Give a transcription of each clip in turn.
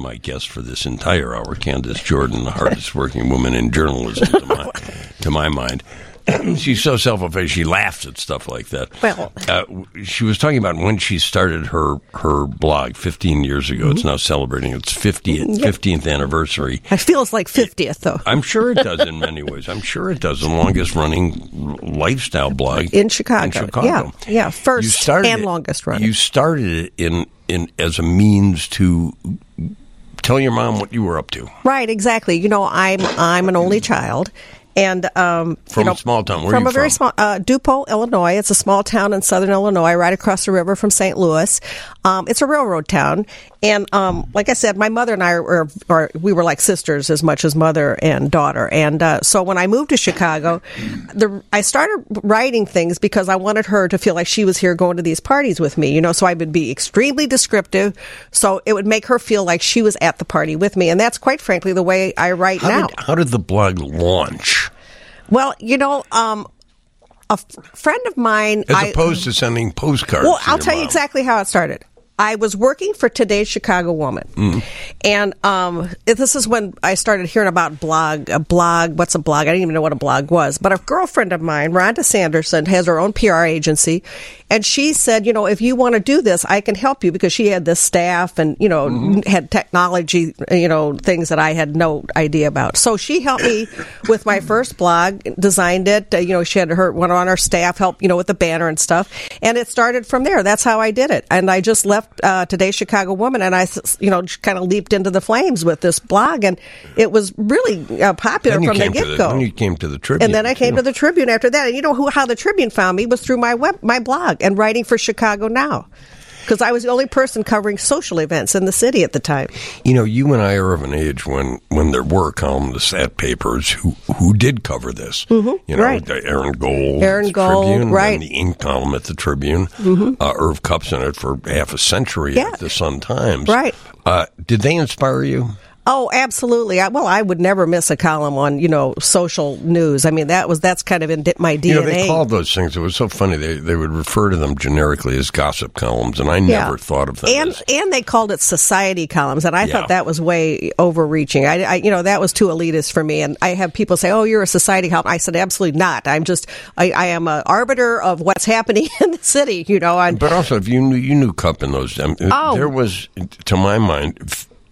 my guest for this entire hour, Candace Jordan, the hardest working woman in journalism, to my, to my mind. She's so self-effaced. She laughs at stuff like that. Well- uh, she was talking about when she started her her blog 15 years ago. Mm-hmm. It's now celebrating its 50th, 15th anniversary. I feel it's like 50th, though. I'm sure it does in many ways. I'm sure it does. The longest running lifestyle blog In Chicago. In Chicago. Yeah, yeah, first and it- longest running. You started it in in as a means to tell your mom what you were up to. Right, exactly. You know, I'm I'm an only child, and um, From you know, a small town. Where from a very from? small uh, Dupo, Illinois. It's a small town in southern Illinois, right across the river from St. Louis. Um, it's a railroad town, and um, like I said, my mother and I were, are we were like sisters as much as mother and daughter. And uh, so when I moved to Chicago, the I started writing things because I wanted her to feel like she was here going to these parties with me. You know, so I would be extremely descriptive, so it would make her feel like she was at the party with me. And that's quite frankly the way I write How now. did, how did the blog launch? Well, you know, um, a f- friend of mine. As I, opposed to sending postcards. well, I'll tell you exactly how it started. I was working for today's Chicago Woman, Mm-hmm. and um, this is when I started hearing about blog. A blog, what's a blog? I didn't even know what a blog was. But a girlfriend of mine, Rhonda Sanderson, has her own PR agency, and she said, you know, if you want to do this, I can help you because she had this staff and you know Mm-hmm. had technology, you know, things that I had no idea about. So she helped me with my first blog, designed it. Uh, you know, she had her one on our staff help, you know, with the banner and stuff, and it started from there. That's how I did it, and I just left uh, today's Chicago Woman, and I, you know, kind of leaped into the flames with this blog, and it was really uh, popular from the get go. then you came to the Tribune. And then I came too. to the Tribune after that. And you know who how the Tribune found me was through my web my blog and writing for Chicago Now. Because I was the only person covering social events in the city at the time. You know, you and I are of an age when, when there were columnists at papers who, who did cover this. You know, Mm-hmm. right. the Aaron Gold, Aaron Gold, Tribune, right. Mm-hmm. And the ink column at the Tribune. Uh, Irv Kupcinet for half a century Yeah. at the Sun Times. Right. Uh, did they inspire you? Oh, absolutely. I, well, I would never miss a column on you know social news. I mean, that was that's kind of in my DNA. You know, they called those things. It was so funny. They they would refer to them generically as gossip columns, and I Yeah. never thought of them and as. and they called it society columns, and I Yeah. thought that was way overreaching. I, I, you know, that was too elitist for me. And I have people say, "Oh, you're a society column." I said, "Absolutely not. I'm just, I, I am an arbiter of what's happening in the city." You know, and But also, if you knew you knew Kup in those, um, Oh. there was, to my mind,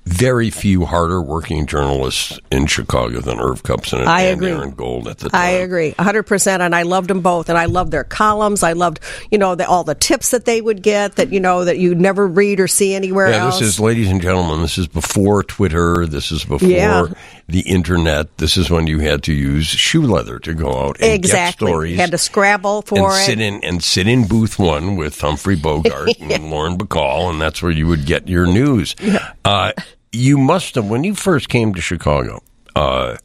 very few harder working journalists in Chicago than Irv Kupcinet and, I agree. Aaron Gold at the time. I agree, hundred percent, and I loved them both, and I loved their columns. I loved, you know, the, all the tips that they would get that you know that you never read or see anywhere Yeah, else. this is, ladies and gentlemen, this is before Twitter. This is before Yeah. the internet. This is when you had to use shoe leather to go out and exactly get stories. had to scrabble for and it. sit in and sit in booth one with Humphrey Bogart and Lauren Bacall, and that's where you would get your news. Uh, you must have when you first came to Chicago. Uh,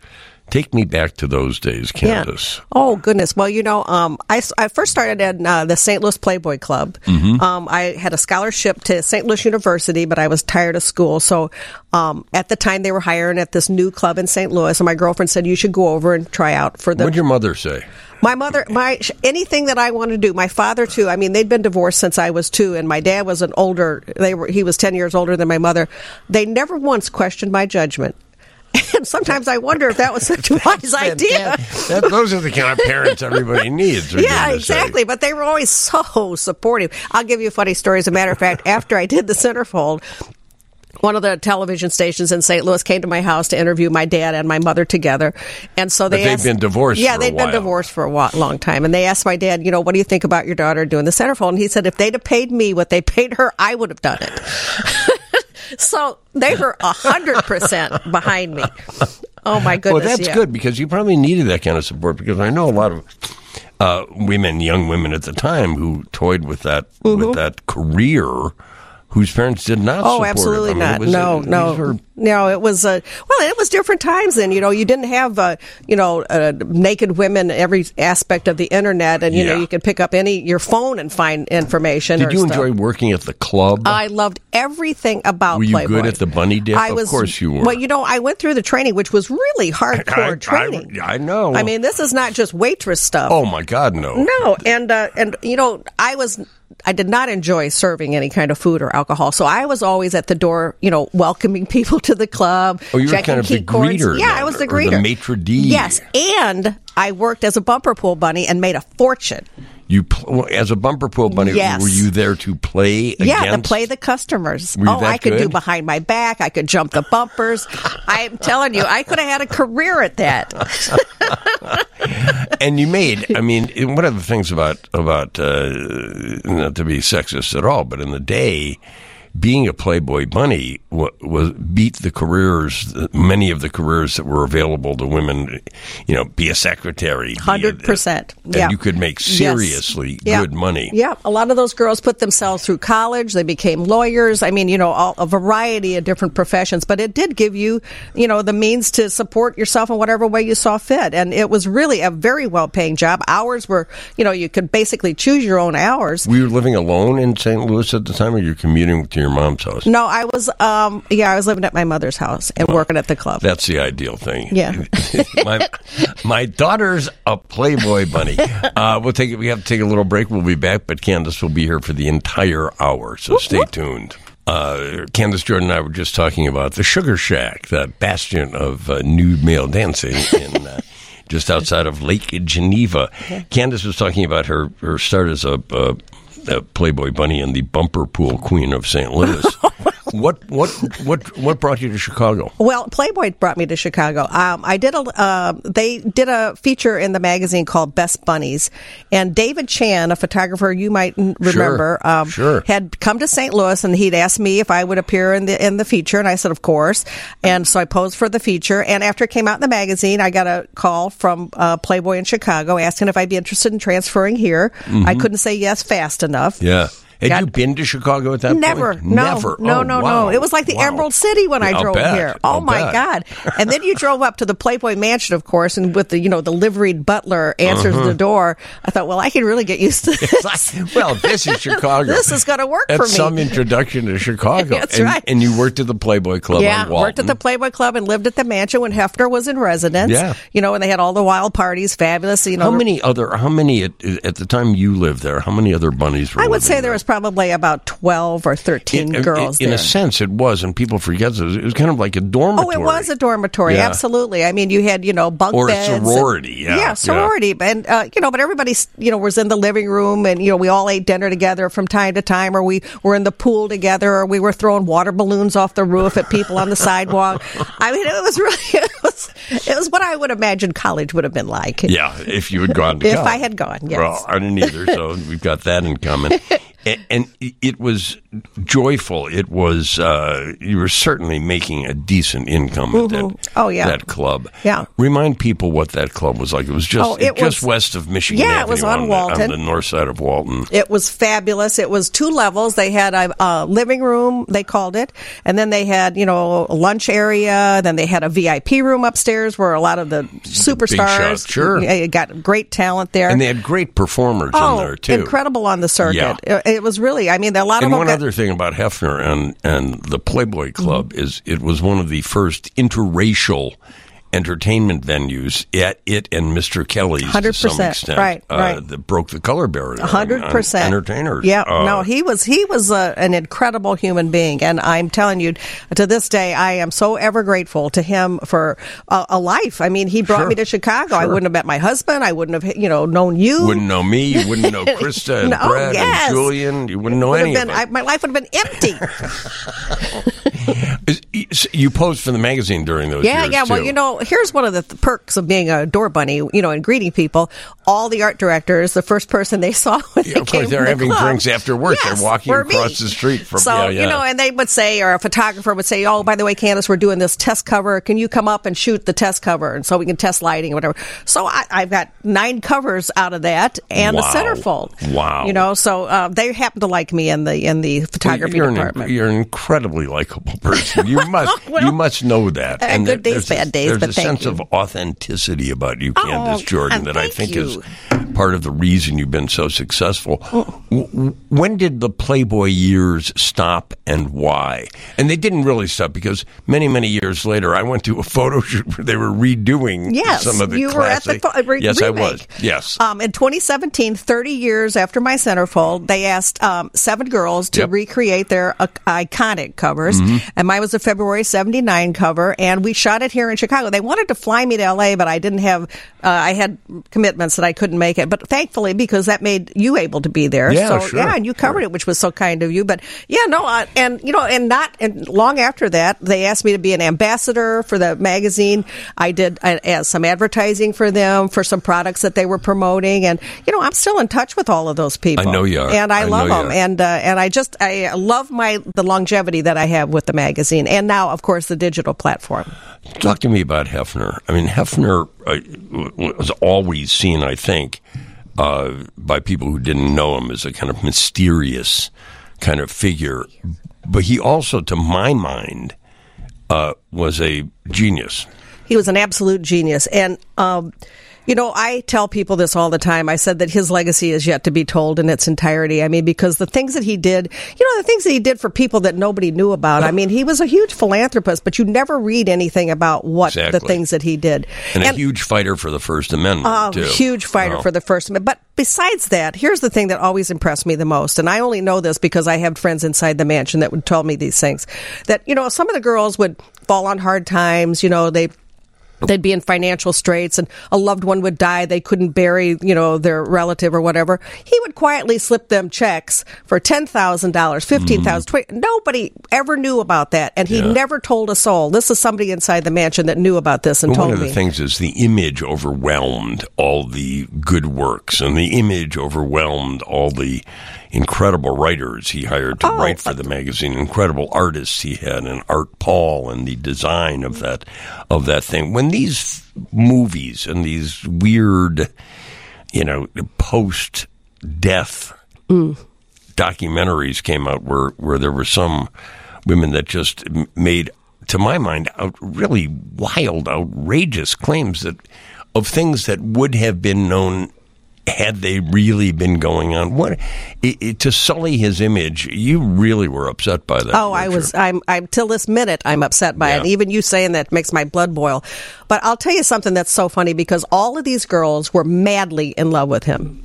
take me back to those days, Candace. Yeah. Oh goodness. Well, you know, um, I, I first started in uh, the St. Louis Playboy Club. Mm-hmm. Um, I had a scholarship to St. Louis University, but I was tired of school. So um, at the time, they were hiring at this new club in St. Louis, and my girlfriend said you should go over and try out for the What'd your mother say? my mother, my anything that I wanted to do. My father too. I mean, they'd been divorced since I was two, and my dad was an older. They were. He was ten years older than my mother. They never once questioned my judgment. And sometimes I wonder if that was such a wise idea. That, those are the kind of parents everybody needs. Yeah, sake. exactly. But they were always so supportive. I'll give you a funny story. As a matter of fact, after I did the centerfold, one of the television stations in St. Louis came to my house to interview my dad and my mother together, and so they asked, been divorced Yeah, they'd been while. divorced for a wa- long time, and they asked my dad, you know, what do you think about your daughter doing the centerfold? And he said, if they'd have paid me what they paid her, I would have done it. so they were a hundred percent behind me. Oh my goodness. Well, that's yeah. good because you probably needed that kind of support because I know a lot of uh, women, young women at the time, who toyed with that with that career, whose parents did not. Oh, absolutely I mean, not. no, no, were- no. It was a well, it was different times then. You know, you didn't have uh, you know uh, naked women every aspect of the internet, and you know you could pick up any your phone and find information. did you stuff. enjoy working at the club? I loved everything about Were you Playboy. good at the bunny dip? I was, Of course you were. Well, you know, I went through the training, which was really hardcore I- training. I, I know. I mean, this is not just waitress stuff. oh my God, no. No, and uh, and you know, I was I did not enjoy serving any kind of food or alcohol. So I was always at the door, you know, welcoming people to the club. Oh, you were checking kind of the cords. greeter. Yeah, then, I was the greeter. the maitre d'. Yes, and I worked as a bumper pool bunny and made a fortune. You pl- as a bumper pool bunny. Yes. Were you there to play? Yeah, to play the customers. Were oh, I could do behind my back. I could jump the bumpers. I'm telling you, I could have had a career at that. and you made. I mean, one of the things about about uh, not to be sexist at all, but in the day, being a Playboy bunny wa- was beat the careers, many of the careers that were available to women. You know, be a secretary, 100%, yeah. you could make Yes. seriously Yeah. good money. Yeah, a lot of those girls put themselves through college. They became lawyers. I mean, you know, all, a variety of different professions. But it did give you, you know, the means to support yourself in whatever way you saw fit. And it was really a very well-paying job. Hours were, you know, you could basically choose your own hours. Were you living alone in St. Louis at the time, or you commuting to your mom's house? No, I was, um, yeah, I was living at my mother's house and working at the club. That's the ideal thing. Yeah. my, my daughter's a Playboy bunny. Uh, we'll take it. We have to take a little break. We'll be back, but Candace will be here for the entire hour, so stay tuned. Uh, Candace Jordan and I were just talking about the Sugar Shack, that bastion of uh, nude male dancing in. Uh, Just outside of Lake Geneva. Candace was talking about her, her start as a, uh, Playboy bunny and the bumper pool queen of St. Louis. what what what what brought you to Chicago? Well, Playboy brought me to Chicago. Um, I did a. Uh, they did a feature in the magazine called Best Bunnies, and David Chan, a photographer you might remember, um, sure. had come to St. Louis, and he'd asked me if I would appear in the in the feature, and I said, of course. And so I posed for the feature. And after it came out in the magazine, I got a call from uh, Playboy in Chicago asking if I'd be interested in transferring here. I couldn't say yes fast enough. Mm-hmm. Yeah. Had Got- you been to Chicago at that Never, point? no, Never. no, Oh, no, wow. no. It was like the Wow. Emerald City when I I'll drove bet. here. Oh I'll my bet. God! And then you drove up to the Playboy Mansion, of course, and with the you know the liveried butler answers Uh-huh. the door. I thought, well, I can really get used to this. Like, well, this is Chicago. This is going to work That's for me. some introduction to Chicago. That's and, right. And you worked at the Playboy Club yeah, worked at the Playboy Club and lived at the mansion when Hefner was in residence. Yeah. you know, and they had all the wild parties, fabulous. You know, How many other? How many at, at the time you lived there? How many other bunnies were? I would say there was probably about twelve or thirteen In- girls In, there. a sense, it was, and people forget this. It was kind of like a dormitory. Oh, it was a dormitory. Yeah. Absolutely. I mean, you had you know bunk Or beds and- sorority, yeah, yeah. sorority. And uh, you know, but everybody you know was in the living room, and you know we all ate dinner together from time to time, or we were in the pool together, or we were throwing water balloons off the roof at people on the sidewalk. I mean, it was really it was it was what I would imagine college would have been like. Yeah, if you had gone to If college. I had gone, yes. Well, I didn't either, so we've got that in common. And, and it was joyful. It was uh, you were certainly making a decent income at that. Oh, yeah. that club. Yeah. remind people what that club was like. It was just Oh, it just was- west of Michigan. Yeah, it was Avenue on the- Walton. on the north side of Walton. It was fabulous. It was two levels. They had a, a living room, they called it, and then they had, you know, a lunch area. Then they had a VIP room upstairs where a lot of the superstars sure. Got great talent there. And they had great performers oh, in there too. incredible on the circuit. Yeah. It, it was really. I mean, a lot And of them one got- other thing about Hefner and and the Playboy Club Mm-hmm. is it was one of the first interracial entertainment venues at it and Mr. Kelly's to some 100%, extent, right, uh, right. that broke the color barrier. Hundred percent entertainers. Yeah, Uh, no, he was he was a, an incredible human being, and I'm telling you, to this day, I am so ever grateful to him for a, a life. I mean, he brought Sure, me to Chicago. I wouldn't have met my husband. I wouldn't have, you know, known you. wouldn't know me. You wouldn't know Krista and No, Brett yes. and Julian. You wouldn't know Would any been, I, my life would have been empty. You posed for the magazine during those Yeah, years yeah. Yeah. Well, too. you know, here's one of the th- perks of being a door bunny, you know, and greeting people. All the art directors, the first person they saw when Yeah, they of came course, they're the having club- drinks after work. They're walking across me. the street from- So yeah, yeah. you know, and they would say, or a photographer would say, "Oh, by the way, Candace, we're doing this test cover. Can you come up and shoot the test cover, and so we can test lighting or whatever." So I, I've got nine covers out of that and Wow. a centerfold. Wow. You know, so uh, they happen to like me in the in the photography you're department. An, you're an incredibly likable person. You must Well, you must know that. uh, good there- days, bad days, but a thank sense you. of authenticity about you, Oh, Candace Jordan, um, that I think you. is part of the reason you've been so successful. When did the Playboy years stop and why? And they didn't really stop because many, many years later, I went to a photo shoot where they were redoing Yes, some of the you classic. were at the re- yes, remake. I was. Yes. Um, in 2017, 30 years after my centerfold, they asked um, seven girls to Yep. recreate their uh, iconic covers, and mine was a February '79 cover, and we shot it here in Chicago. They wanted to fly me to LA, but I didn't have. Uh, I had commitments that I couldn't make it, but thankfully because that made you able to be there. Yeah, so sure. yeah, and you covered it, which was so kind of you. But yeah, no, uh, and you know, and not and long after that, they asked me to be an ambassador for the magazine. I did uh, uh, some advertising for them for some products that they were promoting, and you know, I'm still in touch with all of those people. I know you are. and I, I love them, and uh, and I just I love my the longevity that I have with the magazine, and now of course the digital platform. Talk to me about Hefner. I mean, Hefner uh, was always seen, I think, uh, by people who didn't know him as a kind of mysterious kind of figure. But he also, to my mind, uh, was a genius. He was an absolute genius. And, um, you know, I tell people this all the time. I said that his legacy is yet to be told in its entirety. I mean, because the things that he did, you know, the things that he did for people that nobody knew about. I mean, he was a huge philanthropist, but you never read anything about what the things that he did. And, a huge fighter for the First Amendment, a too. huge fighter for the First Amendment. But besides that, here's the thing that always impressed me the most, and I only know this because I have friends inside the mansion that would tell me these things. That you know, some of the girls would fall on hard times. You know, they they'd be in financial straits and a loved one would die they couldn't bury you know their relative or whatever he would quietly slip them checks for $10,000 $15,000 mm-hmm. 20 nobody ever knew about that and he. Yeah. never told a soul this is somebody inside the mansion that knew about this and But told one of me the things is the image overwhelmed all the good works, and the image overwhelmed all the incredible writers he hired to Oh, write for uh, the magazine. Incredible artists he had, and Art Paul, and the design of that of that thing. When these movies and these weird, you know, post death documentaries came out where where there were some women that just made, to my mind, out, really wild, outrageous claims that of things that would have been known had they really been going on. What it, it, to sully his image? You really were upset by that. Oh, I was. I'm. I'm till this minute. I'm upset by Yeah. it. Even you saying that makes my blood boil. But I'll tell you something that's so funny because all of these girls were madly in love with him,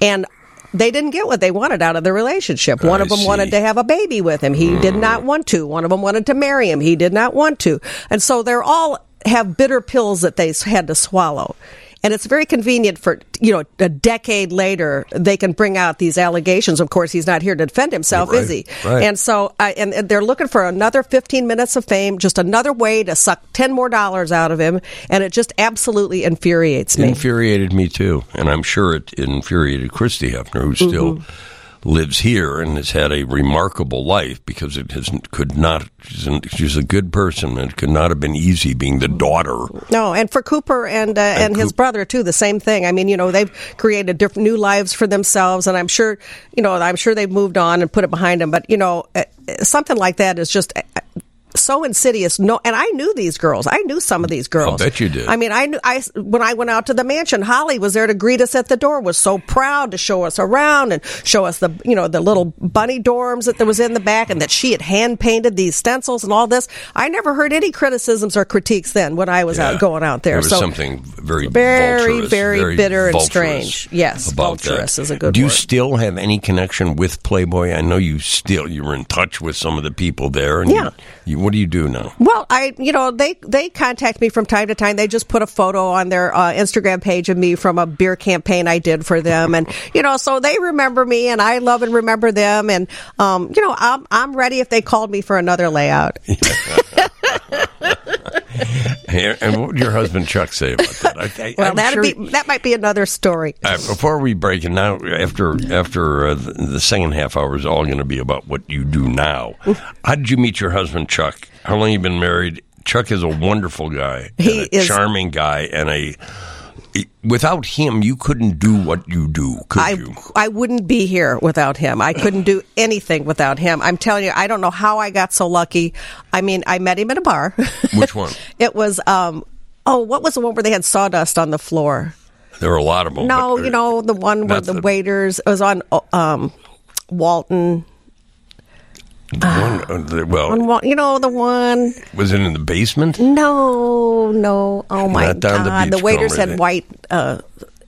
and they didn't get what they wanted out of the relationship. One I of them see. wanted to have a baby with him. He did not mm. want to. One of them wanted to marry him. He did not want to. And so they're all have bitter pills that they had to swallow. And it's very convenient for, you know, a decade later, they can bring out these allegations. Of course, he's not here to defend himself, Right, is he? right. And so, I and, and they're looking for another 15 minutes of fame, just another way to suck 10 more dollars out of him. And it just absolutely infuriates me. infuriated me too, and I'm sure it infuriated Christie Hefner, who's still Mm-hmm. Lives here and has had a remarkable life because it has could not. She's, an, she's a good person, and it could not have been easy being the daughter. No, and for Cooper and uh, and, his Coop- brother too, the same thing. I mean, you know, they've created different new lives for themselves, and I'm sure, you know, I'm sure they've moved on and put it behind them. But you know, uh, uh, something like that is just. So insidious. No, and I knew these girls. I knew some of these girls. I bet you did. I mean, I knew. I when I went out to the mansion, Holly was there to greet us at the door. Was so proud to show us around and show us the you know the little bunny dorms that there was in the back, and that she had hand painted these stencils and all this. I never heard any criticisms or critiques then when I was Yeah. out going out there. There was so something very, very, vulturous, very bitter and strange. Yes, about vulturous that. is a good Do you word. still have any connection with Playboy? I know you still you were in touch with some of the people there. And you- Yeah. you, what do you do now? Well, I, you know, they they contact me from time to time. They just put a photo on their uh, Instagram page of me from a beer campaign I did for them, and you know, so they remember me, and I love and remember them, and um, you know, I'm I'm ready if they called me for another layout. Hey, and what would your husband Chuck say about that? I, I, Well, that'd sure- be that might be another story. Uh, before we break, and now after after uh, the, the second half hour is all going to be about what you do now. How did you meet your husband, Chuck? How long you been married? Chuck is a wonderful guy, He and a is- charming guy, and a. Without him, you couldn't do what you do, could I, you? I wouldn't be here without him. I couldn't do anything without him. I'm telling you, I don't know how I got so lucky. I mean, I met him at a bar. Which one? it was, um, oh, what was the one where they had sawdust on the floor? There were a lot of them. No, you know the one where the, the- waiters it was on um, Walton. The one, uh, the- well, On Wal- you know the one. was it in the basement? No, no. Oh my the god! The, beachcomber, waiters had white uh,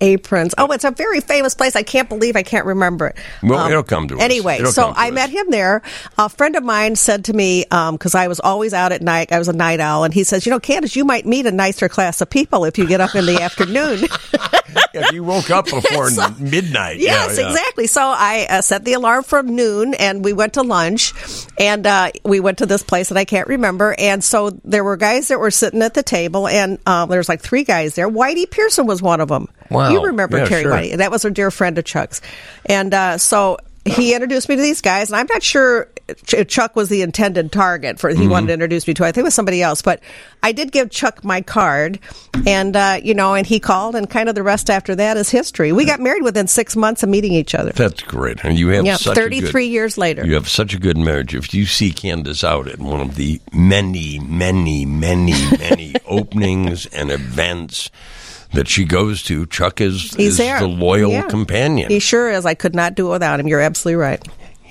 aprons. Oh, it's a very famous place. I can't believe I can't remember it. Um, Well, it'll come to us. Anyway, so I us. met him there. A friend of mine said to me because I was always out at night. I was a night owl, and he says, "You know, Candace, you might meet a nicer class of people if you get up in the afternoon." if you woke up before So- midnight. Yes, yeah, yeah. exactly. So I uh, set the alarm for noon, and we went to lunch, and uh, we went to this place that I can't remember. And so there were guys that were sitting at the table, and um, there was like three guys there. Whitey Pearson was one of them. Wow. you remember Yeah, Terry sure. Whitey? That was a dear friend of Chuck's, and uh, so. He introduced me to these guys, and I'm not sure Chuck was the intended target for. He Mm-hmm. wanted to introduce me to. I think it was somebody else, but I did give Chuck my card, and uh, you know, and he called, and kind of the rest after that is history. We got married within six months of meeting each other. That's great. And you have Yeah, such a 33 good, years later. You have such a good marriage. If you see Candace out at one of the many, many, many, many openings and events that she goes to, Chuck is, He's is there. the loyal Yeah. companion. He sure is. I could not do it without him. You're absolutely right.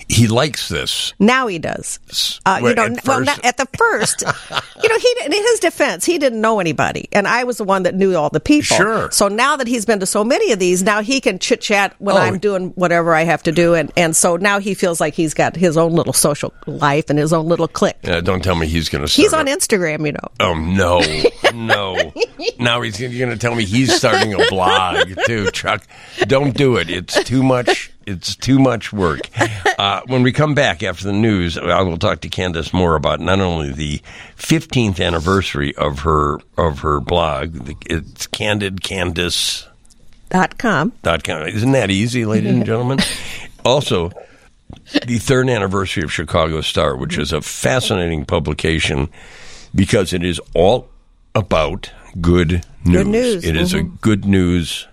He likes this. Now he does. Uh, you know, at well, first- not, at the first, you know, he in his defense, he didn't know anybody, and I was the one that knew all the people. Sure. So now that he's been to so many of these, now he can chit chat when Oh. I'm doing whatever I have to do, and and so now he feels like he's got his own little social life and his own little clique. Uh, don't tell me he's going to. He's on Instagram, you know. Oh no, no! now he's you're going to tell me he's starting a blog too, Chuck. Don't do it. It's too much. It's too much work. Uh, when we come back after the news, I will talk to Candace more about not only the 15th anniversary of her of her blog. It's Candid Candace Dot com. dot com. Isn't that easy, ladies and gentlemen? Also, the third anniversary of Chicago Star, which is a fascinating publication because it is all about good news. Good news, It is a good news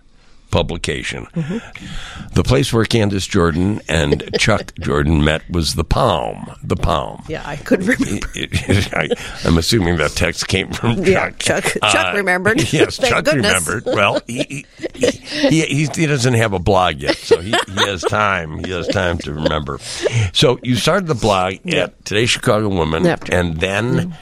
publication. Mm-hmm. The place where Candace Jordan and Chuck Jordan met was the Palm. The Palm. Yeah, I couldn't remember. I, am assuming that text came from Chuck. Yeah, Chuck- Chuck uh, remembered. Yes, Thank Chuck goodness. remembered. Well, he he, he, he, doesn't have a blog yet, so he, he has time. He has time to remember. So you started the blog at Today's Chicago Woman, After. and then mm-hmm.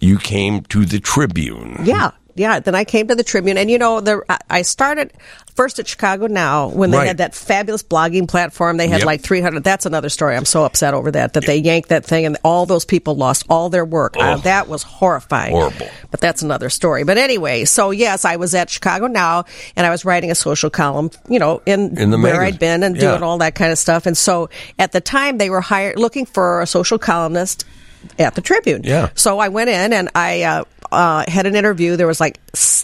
you came to the Tribune. Yeah, yeah. Then I came to the Tribune, and you know, the I- started first at Chicago Now when they Right. had that fabulous blogging platform. They had Yep. like 300. That's another story. I'm so upset over that that they yanked that thing, and all those people lost all their work. Uh, Oh. that was horrifying. Horrible. But that's another story. But anyway, so yes, I was at Chicago Now, and I was writing a social column. You know, in, In the where magazine. I'd been and Yeah. doing all that kind of stuff. And so at the time, they were hired looking for a social columnist at the Tribune. Yeah. So I went in and I uh, uh, had an interview. There was like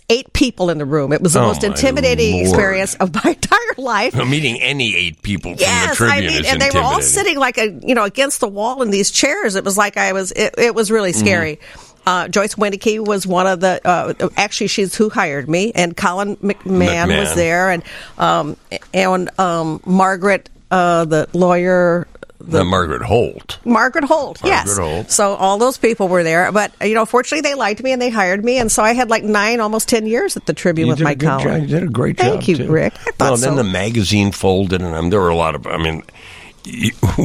eight people in the room. It was the Oh, most intimidating Lord. experience of my entire life. Meeting any eight people from the Yes, I mean, and they were all sitting like a you know against the wall in these chairs. It was like I was. It, it was really Mm-hmm. scary. Uh, Joyce Winnecke was one of the. Uh, actually, she's who hired me, and Colin McMahon, McMahon. was there, and um, and um, Margaret, uh, the lawyer. Uh, Margaret Holt. Margaret Holt, yes. Margaret Holt. So all those people were there, but you know, fortunately, they liked me and they hired me, and so I had like nine, almost ten years at the Tribune You with my column. job. You did a great Thank job. you, too. Rick. I thought well, then so. the magazine folded, and um, there were a lot of. I mean,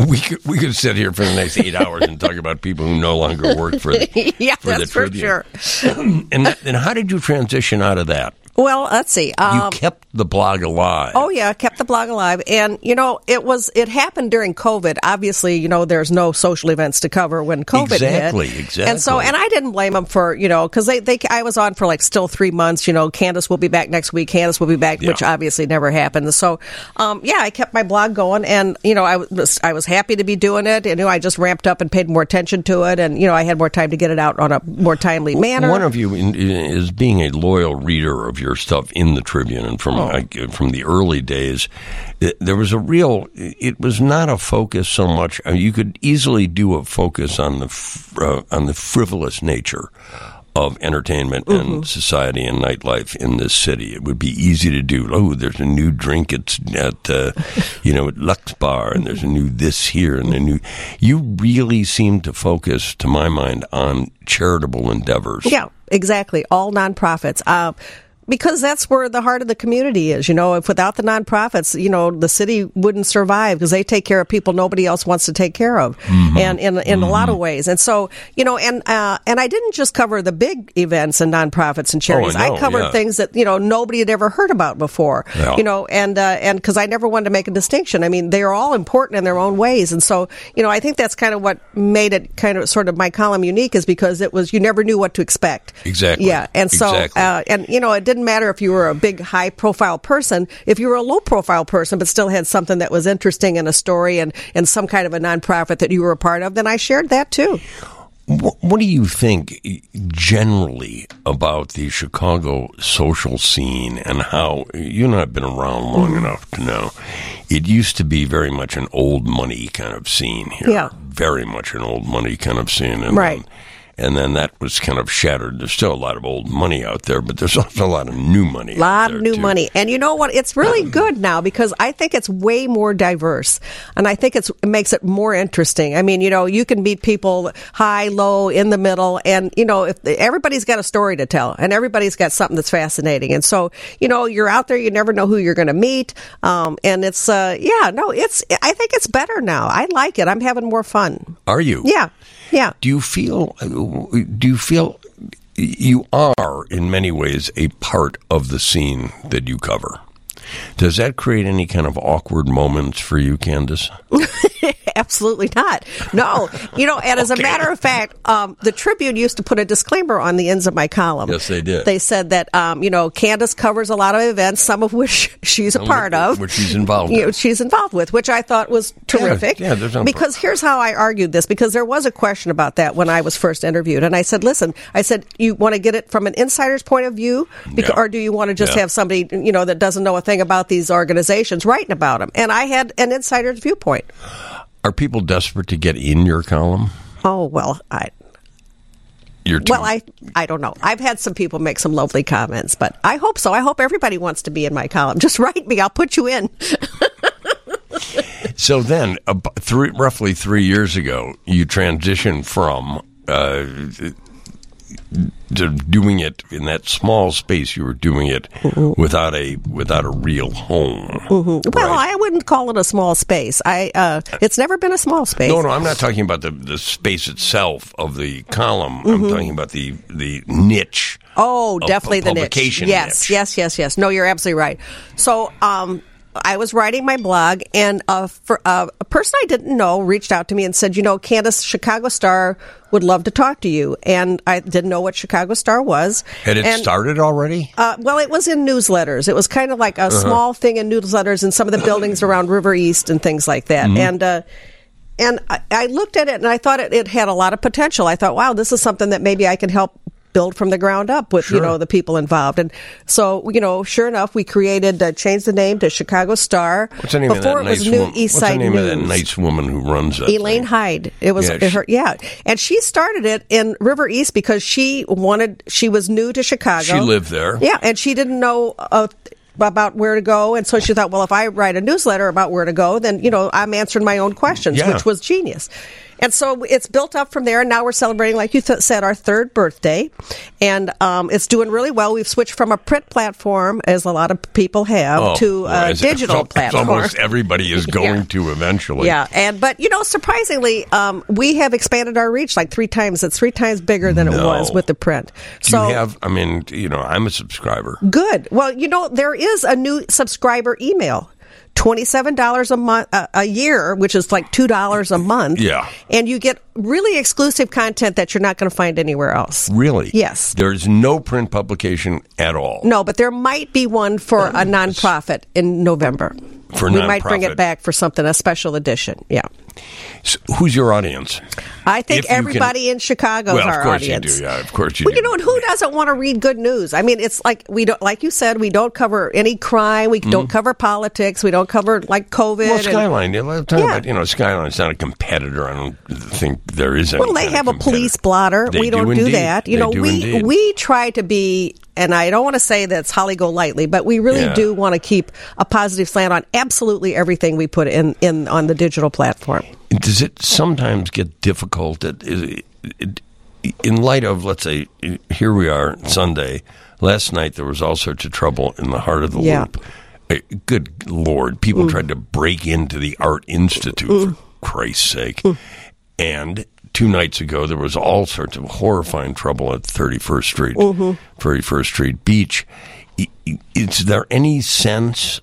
we could we could sit here for the next eight hours and talk about people who no longer work for the yeah, for the that's for sure. And that- and how did you transition out of that? Well, let's see. You Um, kept the blog alive. Oh yeah, kept the blog alive, and you know it was it happened during COVID. Obviously, you know there's no social events to cover when COVID Exactly, hit. exactly. And so, and I didn't blame them for you know because they they I was on for like still three months. You know, Candace will be back next week. Candace will be back, Yeah. which obviously never happened. So, um, yeah, I kept my blog going, and you know I was I was happy to be doing it. And you know I just ramped up and paid more attention to it, and you know I had more time to get it out on a more timely manner. One of you is being a loyal reader of your stuff in the Tribune, and from Oh. I- from the early days, it, there was a real. It was not a focus so much. I mean, you could easily do a focus on the fr- uh, on the frivolous nature of entertainment Mm-hmm. and society and nightlife in this city. It would be easy to do. Oh, there's a new drink at at uh, you know at Lux Bar, and there's a new this here and a new. You really seem to focus, to my mind, on charitable endeavors. Yeah, exactly. All nonprofits. Uh, because that's where the heart of the community is. You know, if without the nonprofits, you know, the city wouldn't survive because they take care of people nobody else wants to take care of, Mm-hmm. and in in a lot of ways. And so, you know, and uh, and I didn't just cover the big events and nonprofits and charities. Oh, I know, covered yeah. things that you know nobody had ever heard about before. Yeah. You know, and uh, and because I never wanted to make a distinction. I mean, they are all important in their own ways, and so you know, I think that's kind of what made it kind of sort of my column unique is because it was you never knew what to expect. Exactly. Yeah, and so Exactly. uh, and you know, it didn't matter if you were a big high profile person, if you were a low profile person, but still had something that was interesting in a story and and some kind of a nonprofit that you were a part of, then I shared that too. What, what do you think generally about the Chicago social scene and how you and I have been around long Mm-hmm. enough to know it used to be very much an old money kind of scene here. Yeah. Very much an old money kind of scene. And Right. Then, and then that was kind of shattered. There's still a lot of old money out there, but there's also a lot of new money. A lot of new too. money. And you know what? It's really good now because I think it's way more diverse. And I think it's, it makes it more interesting. I mean, you know, you can meet people high, low, in the middle. And, you know, if everybody's got a story to tell and everybody's got something that's fascinating. And so, you know, you're out there, you never know who you're going to meet. Um, and it's, uh, yeah, no, it's, I think it's better now. I like it. I'm having more fun. Are you? Yeah. Yeah. Do you feel? Do you feel you are in many ways a part of the scene that you cover? Does that create any kind of awkward moments for you, Candace? Absolutely not. No, you know, and as a matter of fact, um, the Tribune used to put a disclaimer on the ends of my column. Yes, they did. They said that um, you know Candace covers a lot of events, some of which she's a part of, which she's involved You know, she's involved with, which I thought was terrific. yeah, there's no because here's how I argued this. Because there was a question about that when I was first interviewed, and I said, "Listen, I said you want to get it from an insider's point of view, Beca- Yeah. or do you want to just Yeah. have somebody you know that doesn't know a thing about these organizations writing about them?" And I had an insider's viewpoint. Are people desperate to get in your column? Oh well, I You're too, well I I don't know. I've had some people make some lovely comments, but I hope so. I hope everybody wants to be in my column. Just write me. I'll put you in. So then, three, roughly three years ago, you transitioned from uh, doing it in that small space. You were doing it without a without a real home. Well, right? I wouldn't call it a small space. I uh, it's never been a small space. No, no, I'm not talking about the, the space itself of the column. Mm-hmm. I'm talking about the the niche. Oh, definitely the niche. Yes, niche. yes, yes, yes. No, you're absolutely right. So, um, I was writing my blog, and uh, for, uh, a person I didn't know reached out to me and said, "You know, Candace, Chicago Star would love to talk to you." And I didn't know what Chicago Star was. Had it And- started already? Uh, well, it was in newsletters. It was kind of like a Uh-huh. small thing in newsletters in some of the buildings around River East and things like that. Mm-hmm. And uh, and I, I looked at it and I thought it, it had a lot of potential. I thought, wow, this is something that maybe I can help build from the ground up with you know the people involved. And so you know, sure enough, we created uh, changed the name to Chicago Star. What's the name Before of that it was nice New woman? East What's the name News. of that nice woman who runs it? Elaine Hyde. It was Yeah, she- her, yeah, and she started it in River East because she wanted. She was new to Chicago. She lived there. Yeah, and she didn't know. Uh, about where to go and so she thought well if i write a newsletter about where to go then you know i'm answering my own questions Yeah. which was genius and so it's built up from there and now we're celebrating like you th- said our third birthday and um, it's doing really well we've switched from a print platform as a lot of people have Oh, to a digital as platform Almost everybody is going Yeah. to eventually. yeah, and but you know, surprisingly, um, we have expanded our reach like three times. It's three times bigger than it was with the print. Do so you have? I mean, you know, I'm a subscriber. good. Well, you know, there is a new subscriber email. Twenty-seven dollars a month, uh, a year, which is like two dollars a month. Yeah. and you get really exclusive content that you're not going to find anywhere else. Really? Yes. There's no print publication at all. No, but there might be one for a nonprofit in November. For we might bring it back for something a special edition. Yeah. So who's your audience? I think you can- everybody in Chicago is well, our of course audience. you do. Yeah, of course you Well, do. you know, who doesn't want to read good news? I mean, it's like we don't, like you said, we don't cover any crime. We don't cover politics. We don't cover like COVID. Mm-hmm. Well, Skyline. you know, I'm talking Yeah. about, you know, Skyline's not a competitor. I don't think there is any. well, they have a police blotter. They we don't do do, that. You They know, do we indeed. we try to be, and I don't want to say that's Holly Golightly, but we really Yeah. do want to keep a positive slant on absolutely everything we put in in on the digital platform. Does it sometimes get difficult? It, it, it, in light of, let's say, here we are Sunday, Last night there was all sorts of trouble in the heart of the Yeah. loop. Uh, Good Lord, people mm. tried to break into the Art Institute for mm. Christ's sake. Mm. And two nights ago there was all sorts of horrifying trouble at 31st Street, mm-hmm. 31st Street Beach. Is there any sense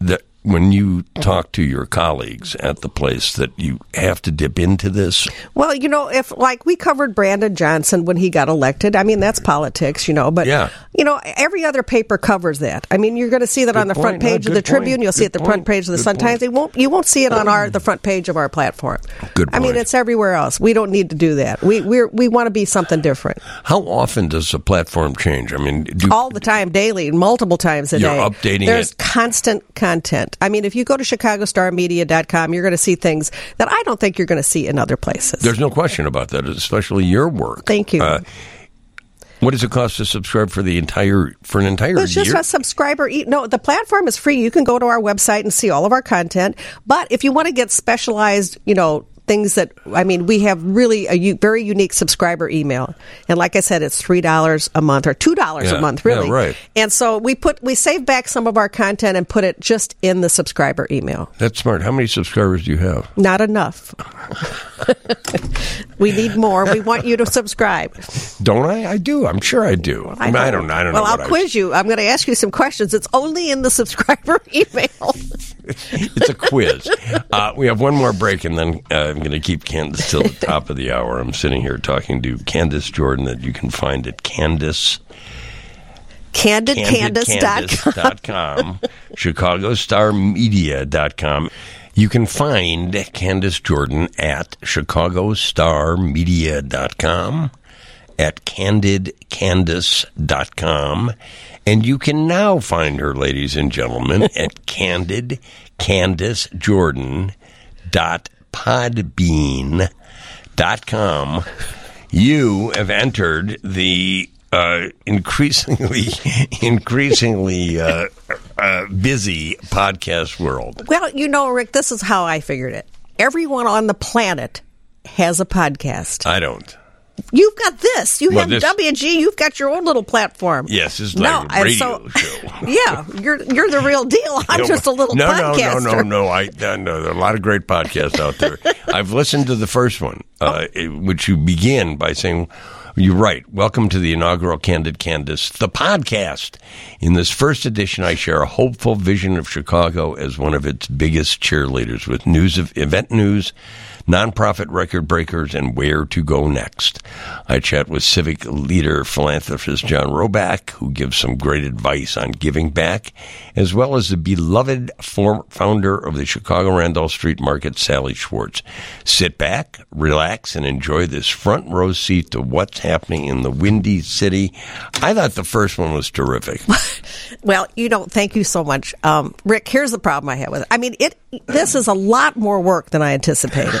that when you talk to your colleagues at the place that you have to dip into this? Well, you know, if like we covered Brandon Johnson when he got elected, I mean that's politics, you know. But Yeah. you know, every other paper covers that. I mean, you're going to see that on the front point. No, page of the point. Tribune. You'll see it at the Good front page of the Sun Times. point. You won't you won't see it on our the front page of our platform. Good I mean, it's everywhere else. We don't need to do that. We we we want to be something different How often does the platform change? I mean, do all the time, daily, multiple times a You're day. updating There's it. constant content. I mean, if you go to ChicagoStarMedia.com, you're going to see things that I don't think you're going to see in other places. there's no question about that, especially your work. Thank you. Uh, what does it cost to subscribe for the entire for an entire It's just year? a subscriber. e- No, the platform is free. You can go to our website and see all of our content. But if you want to get specialized, you know, things that I mean, we have really a u- very unique subscriber email, and like I said, it's three dollars a month or two dollars Yeah, a month, yeah, really. right. And so we put we save back some of our content and put it just in the subscriber email. That's smart. How many subscribers do you have? Not enough. we need more. We want you to subscribe. Don't I? I do. I'm sure I do. I, mean, I don't. I don't well. I'll what I- quiz you. I'm going to ask you some questions. It's only in the subscriber email. it's a quiz. Uh, we have one more break, and then uh, I'm going to keep Candace till the top of the hour. I'm sitting here talking to Candace Jordan, that you can find at Candace. CandidCandace.com, ChicagoStarMedia.com. You can find Candace Jordan at ChicagoStarMedia.com, at CandidCandace.com, and you can now find her, ladies and gentlemen, at CandidCandace.podbean.com. You have entered the uh, increasingly, increasingly uh, uh, busy podcast world. Well, you know, Rick, this is how I figured it. Everyone on the planet has a podcast. I don't. You've got this. You Well, have this- WG. You've got your own little platform. Yes, this is No, radio so- show. Yeah, you're you're the real deal. I'm No, just a little no, podcaster. No, no, no, no. I no, there are a lot of great podcasts out there. I've listened to the first one, uh, it- which you begin by saying, "You're right. Welcome to the inaugural Candid Candace, the podcast." In this first edition, I share a hopeful vision of Chicago as one of its biggest cheerleaders, with news of event news. Nonprofit record breakers and where to go next. I chat with civic leader philanthropist John Roback, who gives some great advice on giving back, as well as the beloved form, founder of the Chicago Randolph Street Market, Sally Schwartz. Sit back, relax, and enjoy this front row seat to what's happening in the Windy City. I thought the first one was terrific. Well, you know, thank you so much, um, Rick. Here's the problem I have with it. I mean, it. This is a lot more work than I anticipated.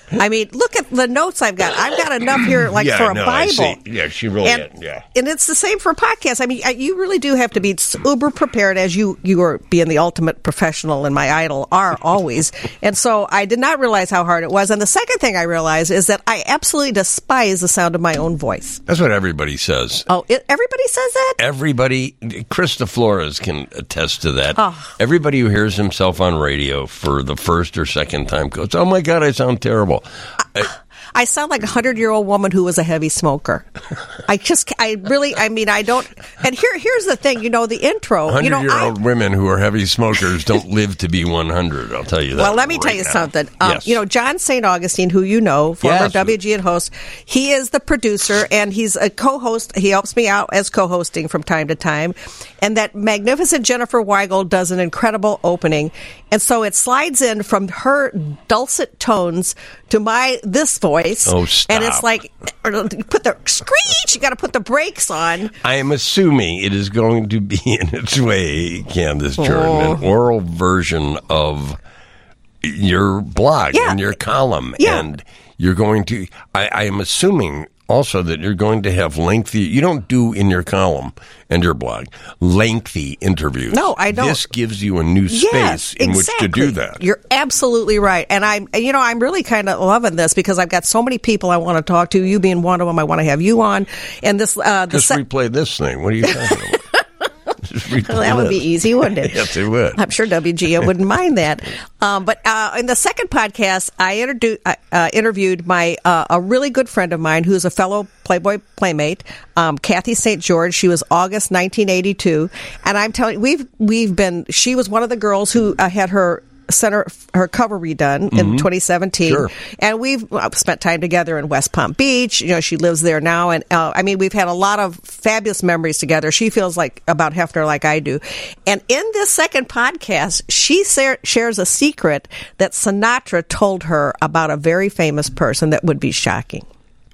I mean, look at the notes I've got. I've got enough here, like Yeah, for a no, Bible. Yeah, she really and, had- yeah. and it's the same for podcasts. I mean, you really do have to be uber prepared, as you you are being the ultimate professional and my idol are always. and so I did not realize how hard it was. And the second thing I realized is that I absolutely despise the sound of my own voice. That's what everybody says. Oh, it, everybody says that. Everybody, Krista Flores can attest to that. Oh. Everybody who hears himself on radio for the first or second time goes, "Oh my God, I sound terrible." I sound like a hundred year old woman who was a heavy smoker. I just, I really, I mean, I don't. And here, here's the thing. You know, the intro. You know, Hundred-year-old women who are heavy smokers don't live to be one hundred. I'll tell you that. Well, let me right tell you now. something. Um, yes. You know, John St. Augustine, who you know, former Yes. WGN host, he is the producer and he's a co-host. He helps me out as co-hosting from time to time. And that magnificent Jennifer Weigel does an incredible opening. And so it slides in from her dulcet tones to my this voice. Oh, stop. And it's like, put the screech, you got to put the brakes on. I am assuming it is going to be in its way, Candace Jordan, Oh. an oral version of your blog Yeah. and your column, Yeah. and you're going to. I, I am assuming also that you're going to have lengthy. You don't do in your column and your blog lengthy interviews. No, I don't. This gives you a new space Yes, in exactly. which to do that. You're absolutely right, and I'm, you know, I'm really kind of loving this because I've got so many people I want to talk to. You being one of them, I want to have you on, and this, uh, the Just se- replay this thing. What are you talking about? Well, that would be easy, wouldn't it? Yes, it would. I'm sure WGA wouldn't mind that. Um, but uh, in the second podcast, I uh, uh, interviewed my uh, a really good friend of mine who's a fellow Playboy playmate, um, Cathy St. George. She was August 1982, and I'm telling we've we've been. She was one of the girls who uh, had her center her cover redone in 2017 Mm-hmm. Sure. and we've uh, spent time together in West Palm Beach. You know, she lives there now, and uh, I mean, we've had a lot of fabulous memories together. She feels like about Hefner like I do. And in this second podcast, she sa- shares a secret that Sinatra told her about a very famous person that would be shocking.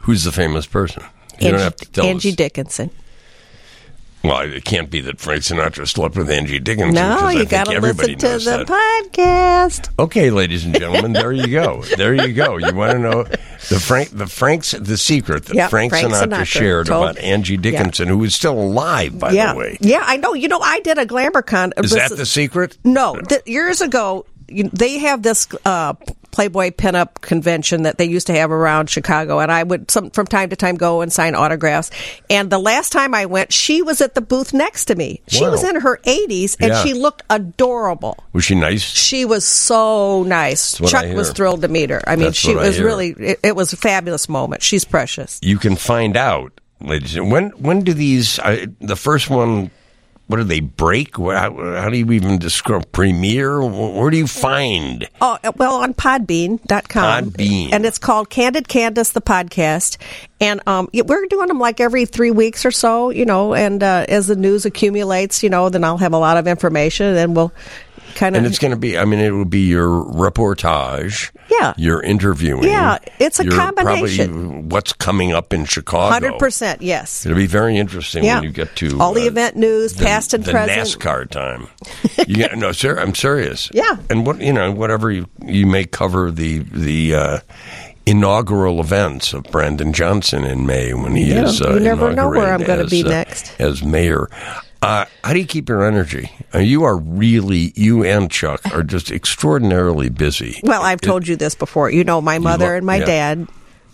Who's the famous person? You don't Angie, have to tell Angie. Dickinson. Well, it can't be that Frank Sinatra slept with Angie Dickinson. No, you got to everybody listen to the that. podcast. Okay, ladies and gentlemen, there you go. There you go. You want to know the Frank, the Frank's, the secret that Yep, Frank, Frank Sinatra, Sinatra shared told- about Angie Dickinson, who is still alive, by yeah, the way. yeah, I know. You know, I did a Glamourcon. Is that the secret? No, th- years ago, they have this uh, Playboy pinup convention that they used to have around Chicago, and I would some from time to time go and sign autographs. And the last time I went, she was at the booth next to me. She Wow. was in her 80s, and Yeah. she looked adorable. Was she nice? She was so nice. Chuck was thrilled to meet her. I mean, That's she was really. It, it was a fabulous moment. She's precious. You can find out, ladies. and When when do these? Uh, the first one. What do they break? How, how do you even describe premiere? Where do you find? Oh, uh, well, on podbean.com. Podbean. And it's called Candid Candace, the podcast. And um, we're doing them like every three weeks or so, you know, and uh, as the news accumulates, you know, then I'll have a lot of information and we'll kind of. And it's going to be. I mean, it will be your reportage. Yeah. Your interviewing. Yeah, it's a your combination. Probably what's coming up in Chicago. 100%, yes. It'll be very interesting Yeah. when you get to All the uh, event news, the- past and the present. NASCAR time. You get, no, sir, I'm serious. Yeah. and what you know, whatever you, you may cover the the uh, inaugural events of Brandon Johnson in May when he Yeah, is. Uh, you never know where I'm gonna as, be uh, next. as mayor. Uh, how do you keep your energy? Uh, you are really, you and Chuck are just extraordinarily busy. Well, I've told you this before. You know, my mother lo- and my yeah. dad,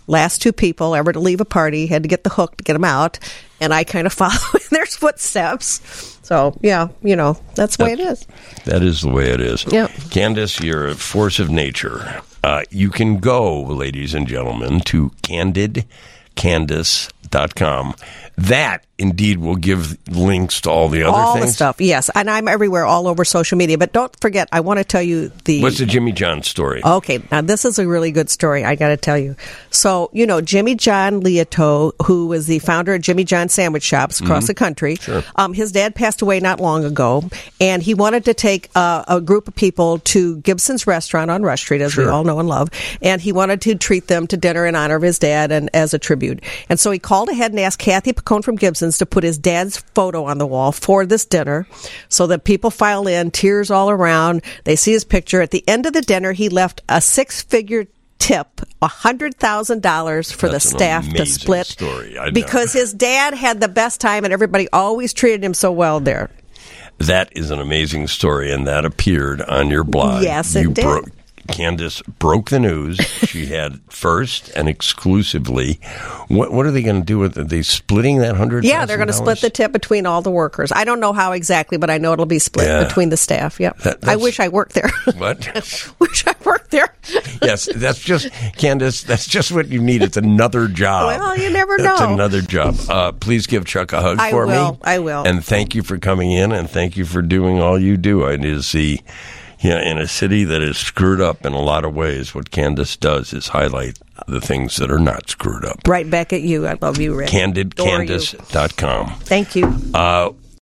last two people ever to leave a party, had to get the hook to get them out, and I kind of follow in their footsteps. So, yeah, you know, that's the way it is. That is the way it is. Yep. Candace, you're a force of nature. Uh, you can go, ladies and gentlemen, to candidcandace.com. That indeed will give links to all the other all things. the stuff, yes. And I'm everywhere, all over social media. But don't forget, I want to tell you the. What's the Jimmy John story? Okay, now this is a really good story. I got to tell you. So, you know, Jimmy John Liautaud, who was the founder of Jimmy John sandwich shops across the country, um, his dad passed away not long ago, and he wanted to take uh, a group of people to Gibson's restaurant on Rush Street, as we all know and love, and he wanted to treat them to dinner in honor of his dad and as a tribute. And so he called ahead and asked Kathy Pacone from Gibson's to put his dad's photo on the wall for this dinner, so that people file in, tears all around. They see his picture. At the end of the dinner, he left a six-figure tip, a hundred thousand dollars for That's the staff to split story. Because his dad had the best time and everybody always treated him so well there. That is an amazing story, and that appeared on your blog. Yes, it you did. Broke, Candace broke the news. she had first and exclusively. What, what are they going to do with it? Are they splitting that hundred? Yeah, they're going to split the tip between all the workers. I don't know how exactly, but I know it'll be split Yeah. between the staff. Yep. That- I wish I worked there. What? wish I worked there. yes, that's just Candace. That's just what you need. It's another job. Well, you never know. another job. Uh, please give Chuck a hug I for will. me. I will. And thank you for coming in, and thank you for doing all you do. It is the yeah, in a city that is screwed up in a lot of ways. What Candace does is highlight the things that are not screwed up. Right back at you. I love you, Rick. CandidCandace.com. Thank you. Uh,